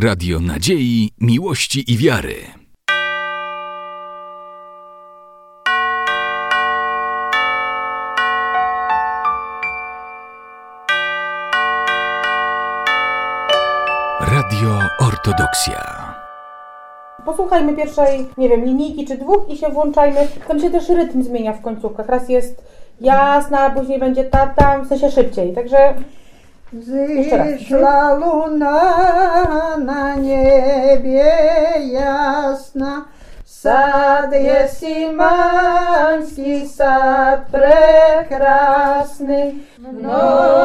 Radio Nadziei, Miłości i Wiary. Radio Ortodoksja. Posłuchajmy pierwszej, nie wiem, linijki czy dwóch i się włączajmy. Tam się też rytm zmienia w końcówkach. Raz jest jasna, później będzie tata, w sensie szybciej. Także Зышла луна на небе ясно, Сад Есиманский, сад прекрасный, но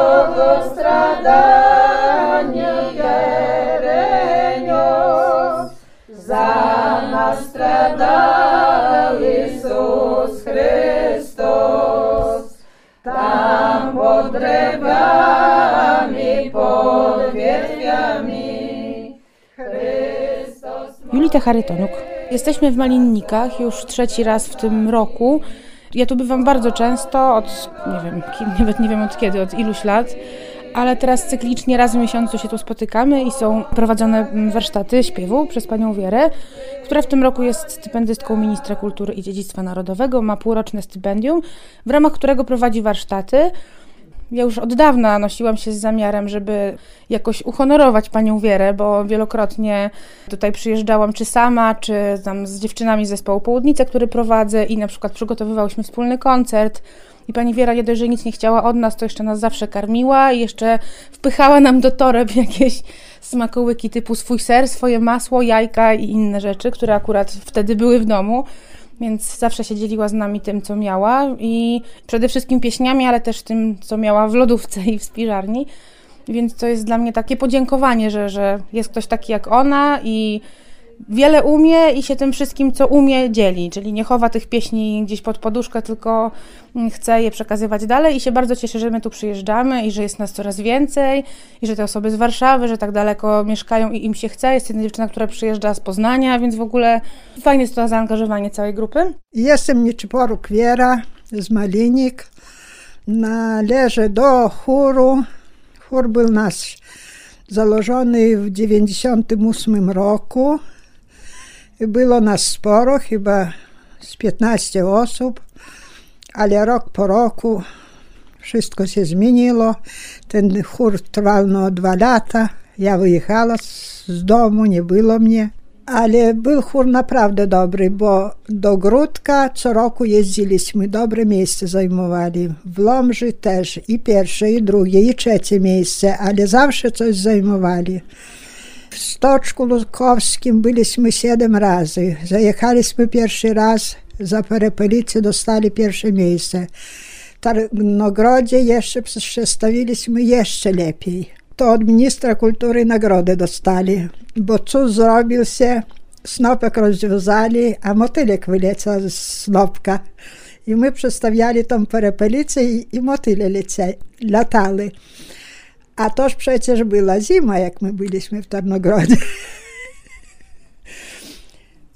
Chrystus Julita Charytonuk. Jesteśmy w Malinnikach już trzeci raz w tym roku. Ja tu bywam bardzo często, od nie wiem, nawet nie wiem od kiedy, od iluś lat, ale teraz cyklicznie raz w miesiącu się tu spotykamy i są prowadzone mm, warsztaty śpiewu przez panią Wierę, która w tym roku jest stypendystką Ministra Kultury i Dziedzictwa Narodowego, ma półroczne stypendium, w ramach którego prowadzi warsztaty. Ja już od dawna nosiłam się z zamiarem, żeby jakoś uhonorować panią Wierę, bo wielokrotnie tutaj przyjeżdżałam czy sama, czy tam z dziewczynami z zespołu Południce, który prowadzę i na przykład przygotowywałyśmy wspólny koncert. I pani Wiera nie dość, że nic nie chciała od nas, to jeszcze nas zawsze karmiła i jeszcze wpychała nam do toreb jakieś smakołyki typu swój ser, swoje masło, jajka i inne rzeczy, które akurat wtedy były w domu więc zawsze się dzieliła z nami tym, co miała i przede wszystkim pieśniami, ale też tym, co miała w lodówce i w spiżarni. Więc to jest dla mnie takie podziękowanie, że, że jest ktoś taki jak ona i wiele umie i się tym wszystkim, co umie, dzieli. Czyli nie chowa tych pieśni gdzieś pod poduszkę, tylko mm, chce je przekazywać dalej i się bardzo cieszę, że my tu przyjeżdżamy i że jest nas coraz więcej i że te osoby z Warszawy, że tak daleko mieszkają i im się chce. Jest jedna dziewczyna, która przyjeżdża z Poznania, więc w ogóle fajnie jest to zaangażowanie całej grupy. Jestem Nieczporuk Wiera z Malinik. Należę do chóru. Chór był nasz założony w 98 roku. Było nas sporo, chyba z 15 osób, ale rok po roku wszystko się zmieniło. Ten chór trwał no dwa lata. Ja wyjechała z domu, nie było mnie. Ale był chór naprawdę dobry, bo do Grudka co roku jeździliśmy, dobre miejsce zajmowali. W Lomży też i pierwsze, i drugie, i trzecie miejsce, ale zawsze coś zajmowali. W Stoczku Lukowskim byliśmy siedem razy. Zajechaliśmy pierwszy raz, za Perepelicę dostali pierwsze miejsce. W Tarnogrodzie jeszcze przedstawiliśmy jeszcze lepiej. To od ministra kultury nagrodę dostali, bo cóż zrobił się, snopek rozwiązali, a motylek wyleciał z snopka. I my przedstawiali tą Perepelicę i, i motyle lecie, latali. A toż przecież była zima, jak my byliśmy w Tarnogrodzie.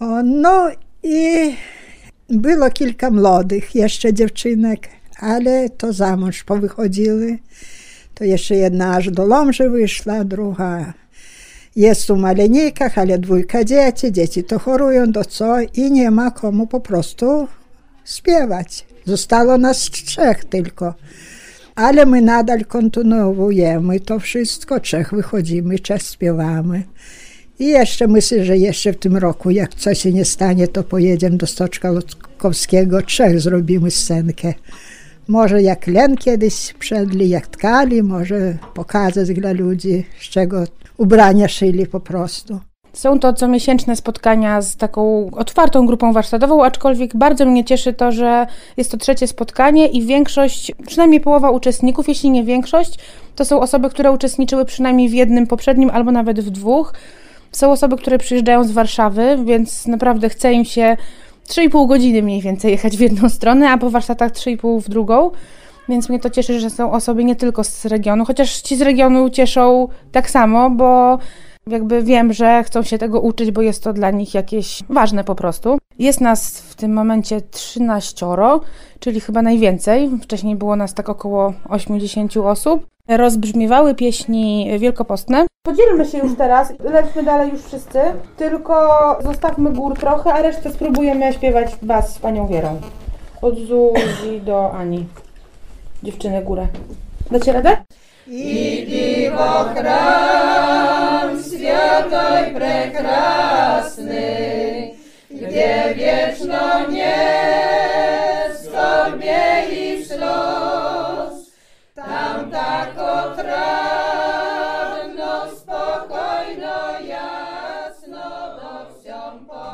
O, no i było kilka młodych jeszcze dziewczynek, ale to za mąż powychodziły. To jeszcze jedna aż do Lomży wyszła, druga jest u malenikach, ale dwójka dzieci, dzieci to chorują, do co i nie ma komu po prostu śpiewać. Zostało nas trzech tylko. Ale my nadal kontynuujemy to wszystko, trzech wychodzimy, trzech śpiewamy. I jeszcze myślę, że jeszcze w tym roku, jak coś się nie stanie, to pojedziemy do Stoczka Lutkowskiego, trzech zrobimy scenkę. Może jak len kiedyś przedli, jak tkali, może pokazać dla ludzi, z czego ubrania szyli po prostu. Są to comiesięczne spotkania z taką otwartą grupą warsztatową, aczkolwiek bardzo mnie cieszy to, że jest to trzecie spotkanie i większość, przynajmniej połowa uczestników, jeśli nie większość, to są osoby, które uczestniczyły przynajmniej w jednym poprzednim albo nawet w dwóch. Są osoby, które przyjeżdżają z Warszawy, więc naprawdę chce im się 3,5 godziny mniej więcej jechać w jedną stronę, a po warsztatach 3,5 w drugą. Więc mnie to cieszy, że są osoby nie tylko z regionu, chociaż ci z regionu cieszą tak samo, bo jakby wiem, że chcą się tego uczyć, bo jest to dla nich jakieś ważne po prostu. Jest nas w tym momencie 13, czyli chyba najwięcej. Wcześniej było nas tak około 80 osób. Rozbrzmiewały pieśni wielkopostne. Podzielmy się już teraz, lećmy dalej już wszyscy, tylko zostawmy gór trochę, a resztę spróbujemy śpiewać bas z panią Wierą. Od Zuzi do Ani. Dziewczyny górę. Dacie radę?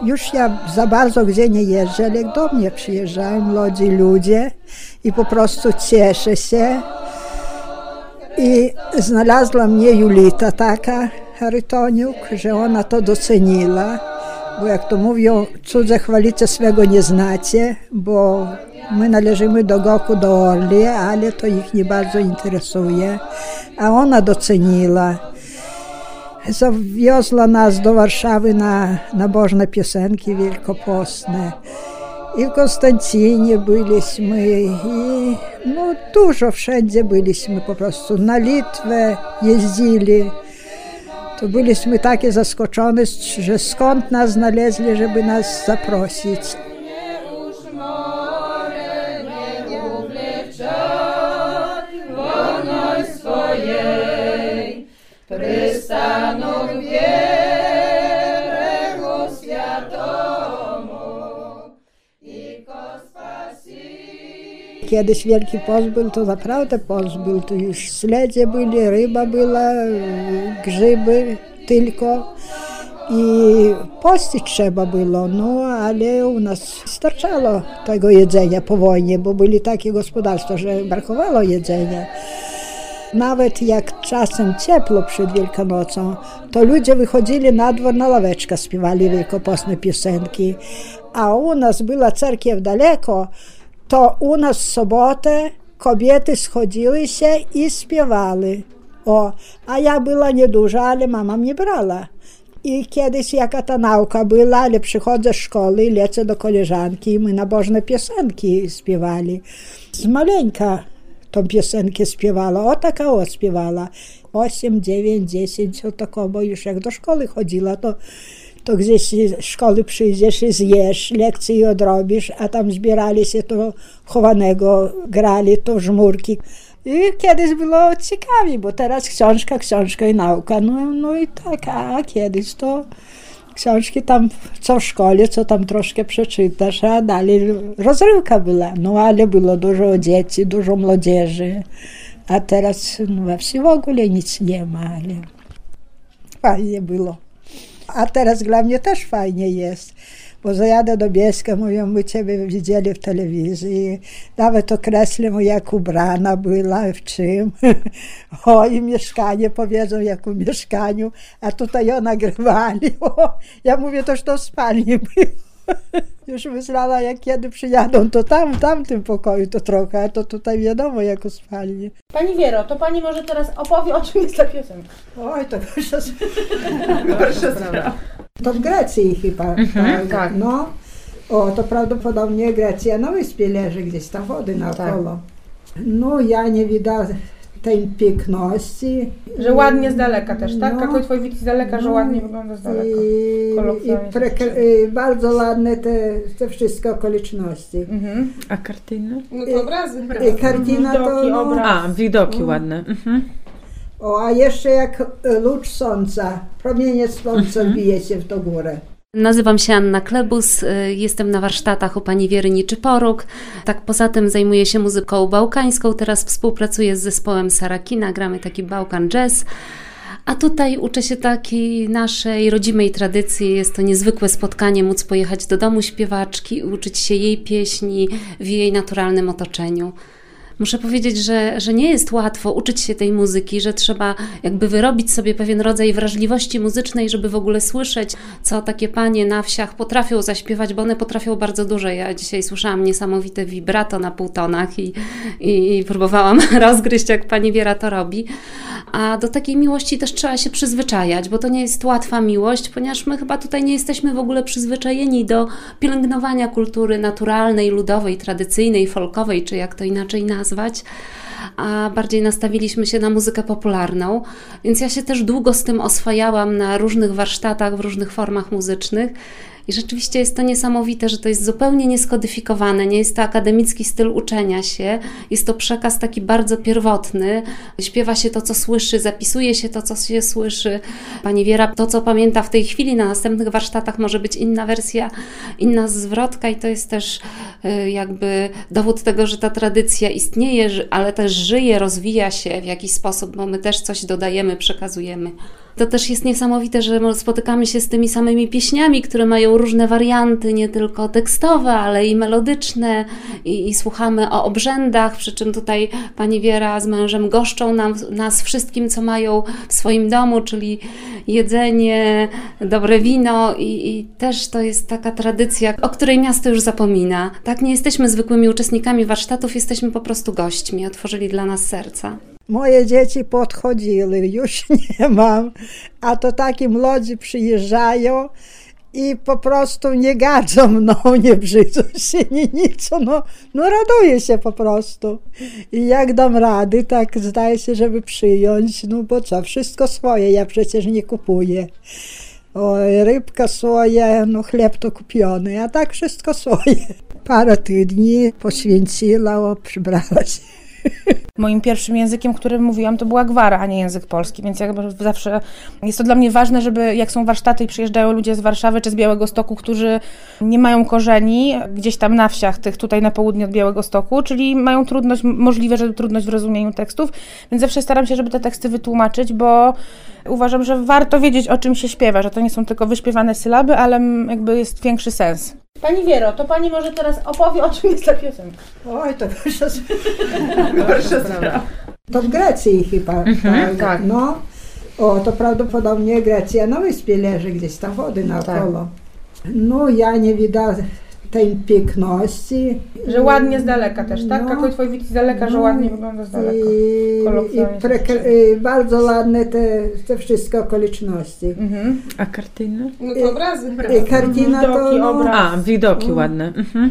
Już ja za bardzo gdzie nie jeżdżę, ale do mnie przyjeżdżają młodzi ludzie i po prostu cieszę się. I znalazła mnie Julita taka, Charytoniuk, że ona to doceniła, bo jak to mówią, cudze chwalice swego nie znacie, bo my należymy do Goku, do Orli, ale to ich nie bardzo interesuje. A ona doceniła. Zawiozła nas do Warszawy na nabożne piosenki wielkopostne. I w Konstancinie byliśmy, i no dużo wszędzie byliśmy po prostu. Na Litwę jeździli. Byliśmy takie zaskoczone, że skąd nas znaleźli, żeby nas zaprosić. Kiedyś Wielki Post był, to naprawdę post był. To już śledzie byli, ryba była, grzyby tylko. I pościć trzeba było, no ale u nas starczało tego jedzenia po wojnie, bo byli takie gospodarstwa, że brakowało jedzenia. Nawet jak czasem ciepło przed Wielkanocą, to ludzie wychodzili na dwór na ławeczkę, śpiewali wielkopostne piosenki. A u nas była cerkiew daleko, to u nas w sobotę kobiety schodziły się i śpiewały. O, a ja była nieduża, ale mama mnie brała. I kiedyś jaka ta nauka była, ale przychodzę z szkoły, lecę do koleżanki i my nabożne piosenki śpiewali. Z maleńka tą piosenkę śpiewała, o taka o śpiewała. 8, 9, 10, o tako, bo już jak do szkoły chodziła, to, to gdzieś z szkoły przyjdziesz i zjesz, lekcje odrobisz, a tam zbierali się to chowanego, grali to żmurki. I kiedyś było ciekawie, bo teraz książka, książka i nauka, no, no i tak, a kiedyś to książki tam, co w szkole, co tam troszkę przeczytasz, a dalej rozrywka była. No ale było dużo dzieci, dużo młodzieży, a teraz no, we wsi w ogóle nic nie ma, ale fajnie było. A teraz dla mnie też fajnie jest, bo zajadę do Bieska, mówią, my ciebie widzieli w telewizji, nawet określą, jak ubrana była, w czym. O, i mieszkanie, powiedzą, jak w mieszkaniu, a tutaj ją nagrywali. O, ja mówię, toż to w spalni było. Już myślała, jak kiedy przyjadą, to tam, w tamtym pokoju to trochę, a to tutaj wiadomo, jako spalnie. Pani Wiero, to pani może teraz opowie, o czym jest ta piosenka. Oj, to gorsza, sprawa. To w Grecji chyba. tak, tak. No, o, to prawdopodobnie Grecja na wyspie leży gdzieś tam wody naokoło. No, ja nie widać tej piękności. Że ładnie z daleka też, tak? No, twój widz z daleka, że no ładnie wygląda z daleka. I, i y, bardzo ładne te, te wszystkie okoliczności. Mhm. A kartiny? No to obrazy. Y, y, I, widoki, to... No, obraz. A, widoki no. ładne. Mhm. O, a jeszcze jak lód słońca, promienie słońca mhm. bije się w tą górę. Nazywam się Anna Klebus, y, jestem na warsztatach u pani Wiery Niczyporuk. Tak poza tym zajmuję się muzyką bałkańską, teraz współpracuję z zespołem Sarakina, gramy taki Bałkan Jazz. A tutaj uczę się takiej naszej rodzimej tradycji. Jest to niezwykłe spotkanie, móc pojechać do domu śpiewaczki, uczyć się jej pieśni w jej naturalnym otoczeniu. Muszę powiedzieć, że, że nie jest łatwo uczyć się tej muzyki, że trzeba jakby wyrobić sobie pewien rodzaj wrażliwości muzycznej, żeby w ogóle słyszeć, co takie panie na wsiach potrafią zaśpiewać, bo one potrafią bardzo dużo. Ja dzisiaj słyszałam niesamowite vibrato na półtonach i, i, i próbowałam rozgryźć, jak pani Wiera to robi. A do takiej miłości też trzeba się przyzwyczajać, bo to nie jest łatwa miłość, ponieważ my chyba tutaj nie jesteśmy w ogóle przyzwyczajeni do pielęgnowania kultury naturalnej, ludowej, tradycyjnej, folkowej, czy jak to inaczej nazwać. A bardziej nastawiliśmy się na muzykę popularną. Więc ja się też długo z tym oswajałam na różnych warsztatach, w różnych formach muzycznych. I rzeczywiście jest to niesamowite, że to jest zupełnie nieskodyfikowane, nie jest to akademicki styl uczenia się, jest to przekaz taki bardzo pierwotny. Śpiewa się to, co słyszy, zapisuje się to, co się słyszy. Pani Wiera, to, co pamięta w tej chwili, na następnych warsztatach może być inna wersja, inna zwrotka, i to jest też y, jakby dowód tego, że ta tradycja istnieje, ale też żyje, rozwija się w jakiś sposób, bo my też coś dodajemy, przekazujemy. To też jest niesamowite, że spotykamy się z tymi samymi pieśniami, które mają różne warianty, nie tylko tekstowe, ale i melodyczne, i, i słuchamy o obrzędach, przy czym tutaj pani Wiera z mężem goszczą nam, nas wszystkim, co mają w swoim domu, czyli jedzenie, dobre wino, i, i też to jest taka tradycja, o której miasto już zapomina. Tak, nie jesteśmy zwykłymi uczestnikami warsztatów, jesteśmy po prostu gośćmi, otworzyli dla nas serca. Moje dzieci podchodziły, już nie mam, a to takie młodzi przyjeżdżają i po prostu nie gadzą mną, nie brzydzą się, nie nic, no, no raduję się po prostu. I jak dam rady, tak zdaje się, żeby przyjąć, no bo co, wszystko swoje, ja przecież nie kupuję. O, rybka swoja, no chleb to kupiony, a tak wszystko swoje. Parę tygodni poświęciła, przybrała się. Moim pierwszym językiem, którym mówiłam, to była gwara, a nie język polski, więc zawsze jest to dla mnie ważne, żeby jak są warsztaty i przyjeżdżają ludzie z Warszawy czy z Białego Stoku, którzy nie mają korzeni gdzieś tam na wsiach tych tutaj na południe od Białego Stoku, czyli mają trudność, możliwe, że trudność w rozumieniu tekstów, więc zawsze staram się, żeby te teksty wytłumaczyć, bo uważam, że warto wiedzieć, o czym się śpiewa, że to nie są tylko wyśpiewane sylaby, ale jakby jest większy sens. Pani Wiero, to Pani może teraz opowie, o czym jest ta piosenka. Oj, to gorsza sprawa. To w Grecji chyba. Mhm, tak, tak. No, o, to prawdopodobnie Grecja na wyspie leży gdzieś tam wody naokoło. Tak. No, ja nie widzę tej piękności. Że ładnie z daleka też, tak? No, twój widzi z daleka, no, że ładnie wygląda z daleka. I, i, i bardzo ładne te, te wszystkie okoliczności. Mhm. A kartyny? No to obrazy. I, widoki, to... Obraz. A, widoki ładne. Mhm.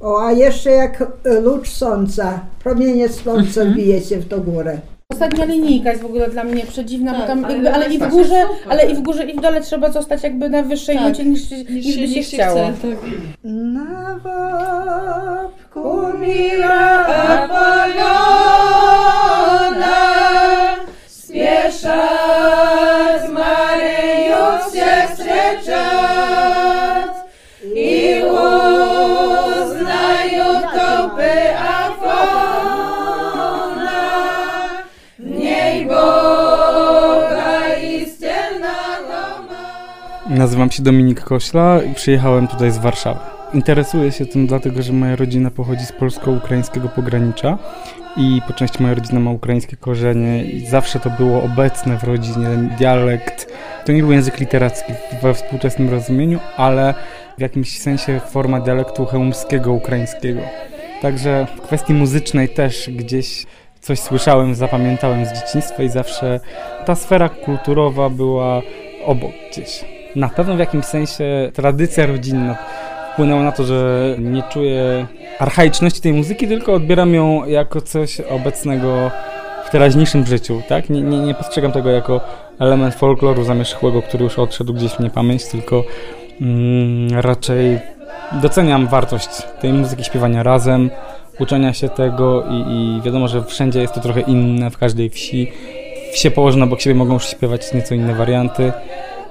O, a jeszcze jak e, lód słońca, promienie słońca mhm. bije się w tą górę. Ostatnia linijka jest w ogóle dla mnie przedziwna, tak, bo tam jakby, ale i w górze, ale i w górze i w dole trzeba zostać jakby na wyższej tak, nucie niż, niż, niż, by się, niż chciało. Na babku mila Apolona spiesza z Maryją się strzeczać. Nazywam się Dominik Kośla i przyjechałem tutaj z Warszawy. Interesuję się tym dlatego, że moja rodzina pochodzi z polsko-ukraińskiego pogranicza i po części moja rodzina ma ukraińskie korzenie i zawsze to było obecne w rodzinie, dialekt. To nie był język literacki we współczesnym rozumieniu, ale w jakimś sensie forma dialektu chełmskiego ukraińskiego. Także w kwestii muzycznej też gdzieś coś słyszałem, zapamiętałem z dzieciństwa i zawsze ta sfera kulturowa była obok gdzieś na pewno w jakimś sensie tradycja rodzinna wpłynęła na to, że nie czuję archaiczności tej muzyki, tylko odbieram ją jako coś obecnego w teraźniejszym życiu, tak? Nie, nie, nie postrzegam tego jako element folkloru zamierzchłego, który już odszedł gdzieś w niepamięć, tylko mm, raczej doceniam wartość tej muzyki śpiewania razem, uczenia się tego i, i wiadomo, że wszędzie jest to trochę inne, w każdej wsi. Wsie położone obok siebie mogą śpiewać nieco inne warianty,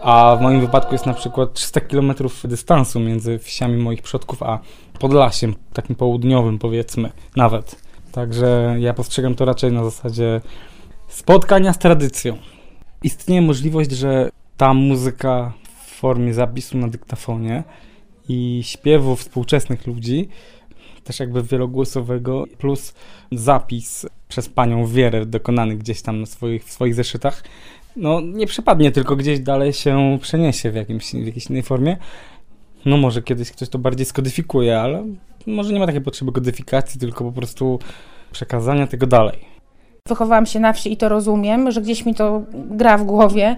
a w moim wypadku jest na przykład 300 km dystansu między wsiami moich przodków, a Podlasiem, takim południowym powiedzmy, nawet. Także ja postrzegam to raczej na zasadzie spotkania z tradycją. Istnieje możliwość, że ta muzyka w formie zapisu na dyktafonie i śpiewu współczesnych ludzi, też jakby wielogłosowego, plus zapis przez panią Wierę dokonany gdzieś tam swoich, w swoich zeszytach, no nie przypadnie, tylko gdzieś dalej się przeniesie w, jakimś, w jakiejś innej formie. No może kiedyś ktoś to bardziej skodyfikuje, ale może nie ma takiej potrzeby kodyfikacji, tylko po prostu przekazania tego dalej. Wychowałam się na wsi i to rozumiem, że gdzieś mi to gra w głowie.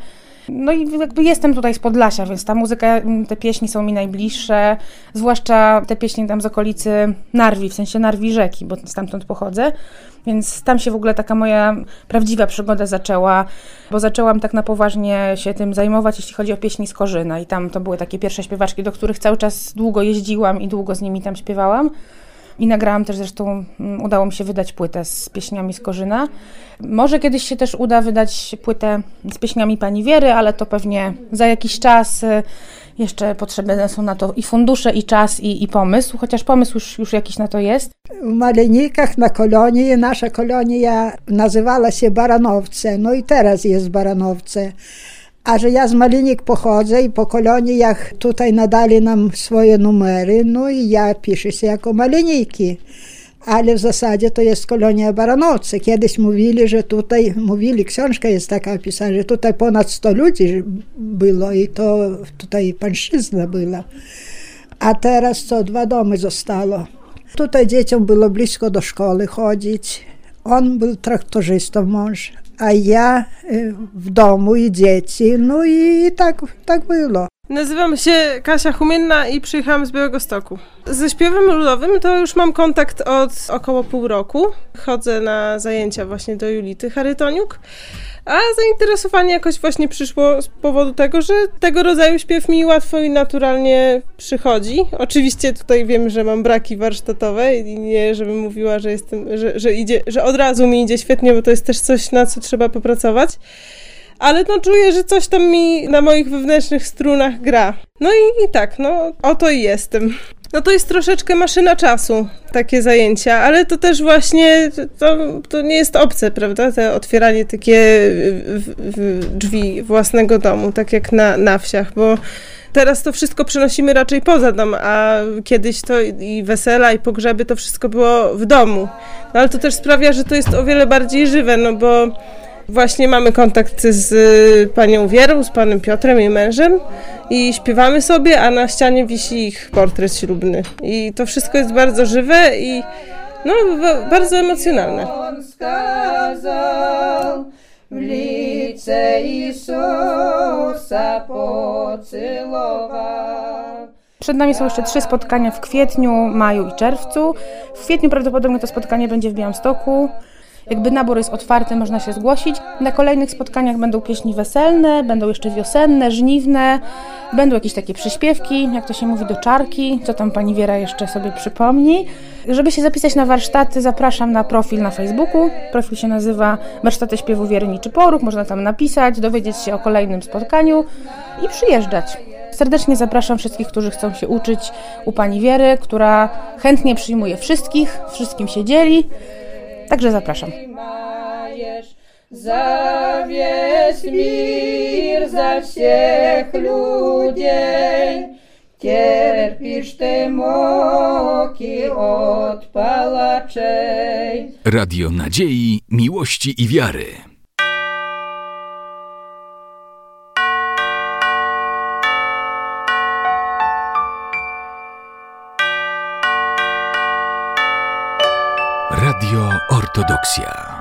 No i jakby jestem tutaj z Podlasia, więc ta muzyka, te pieśni są mi najbliższe, zwłaszcza te pieśni tam z okolicy Narwi, w sensie Narwi rzeki, bo stamtąd pochodzę. Więc tam się w ogóle taka moja prawdziwa przygoda zaczęła, bo zaczęłam tak na poważnie się tym zajmować, jeśli chodzi o pieśni z Korzyna. I tam to były takie pierwsze śpiewaczki, do których cały czas długo jeździłam i długo z nimi tam śpiewałam. I nagrałam też zresztą, mm, udało mi się wydać płytę z pieśniami z Korzyna. Może kiedyś się też uda wydać płytę z pieśniami pani Wiery, ale to pewnie za jakiś czas y, jeszcze potrzebne są na to i fundusze, i czas, i, i pomysł, chociaż pomysł już, już jakiś na to jest. W Malenikach na kolonii, nasza kolonia nazywała się Baranowce, no i teraz jest Baranowce. A że ja z Malinik pochodzę i po koloniach tutaj nadali nam swoje numery, no i ja piszę się jako Maliniki. Ale w zasadzie to jest kolonia Baranowce. Kiedyś mówili, że tutaj, mówili, książka jest taka opisana, że tutaj ponad 100 ludzi było i to tutaj pańszczyzna była. A teraz co, dwa domy zostało. Tutaj dzieciom było blisko do szkoły chodzić. On był traktorzystą mąż, a ja y, w domu i dzieci. No i tak, tak było. Nazywam się Kasia Humienna i przyjechałam z Białego Stoku. Ze śpiewem ludowym to już mam kontakt od około pół roku. Chodzę na zajęcia właśnie do Julity Charytoniuk. A zainteresowanie jakoś właśnie przyszło z powodu tego, że tego rodzaju śpiew mi łatwo i naturalnie przychodzi. Oczywiście tutaj wiem, że mam braki warsztatowe i nie, żebym mówiła, że jestem, że, że idzie, że od razu mi idzie świetnie, bo to jest też coś, na co trzeba popracować. Ale no czuję, że coś tam mi na moich wewnętrznych strunach gra. No i, i tak, no oto i jestem. No to jest troszeczkę maszyna czasu, takie zajęcia, ale to też właśnie, to, to nie jest obce, prawda, te otwieranie takie w, w drzwi własnego domu, tak jak na, na wsiach, bo teraz to wszystko przenosimy raczej poza dom, a kiedyś to i wesela, i pogrzeby, to wszystko było w domu. No ale to też sprawia, że to jest o wiele bardziej żywe, no bo Właśnie mamy kontakt z y, panią Wierą, z panem Piotrem, jej mężem i śpiewamy sobie, a na ścianie wisi ich portret ślubny. I to wszystko jest bardzo żywe i no, bardzo emocjonalne. On skazał w lice Jezusa. Przed nami są jeszcze trzy spotkania w kwietniu, maju i czerwcu. W kwietniu prawdopodobnie to spotkanie będzie w Białymstoku. Jakby nabór jest otwarty, można się zgłosić. Na kolejnych spotkaniach będą pieśni weselne, będą jeszcze wiosenne, żniwne, będą jakieś takie przyśpiewki, jak to się mówi, do czarki, co tam pani Wiera jeszcze sobie przypomni. Żeby się zapisać na warsztaty, zapraszam na profil na Facebooku. Profil się nazywa Warsztaty Śpiewu Wiery Niczy Poróg. Można tam napisać, dowiedzieć się o kolejnym spotkaniu i przyjeżdżać. Serdecznie zapraszam wszystkich, którzy chcą się uczyć u pani Wiery, która chętnie przyjmuje wszystkich, wszystkim się dzieli. Także zapraszam. Za wieś mir, za всех людей, Cierpisz te moki od palaczej. Radio Nadziei, Miłości i Wiary. Radio Ortodoksja.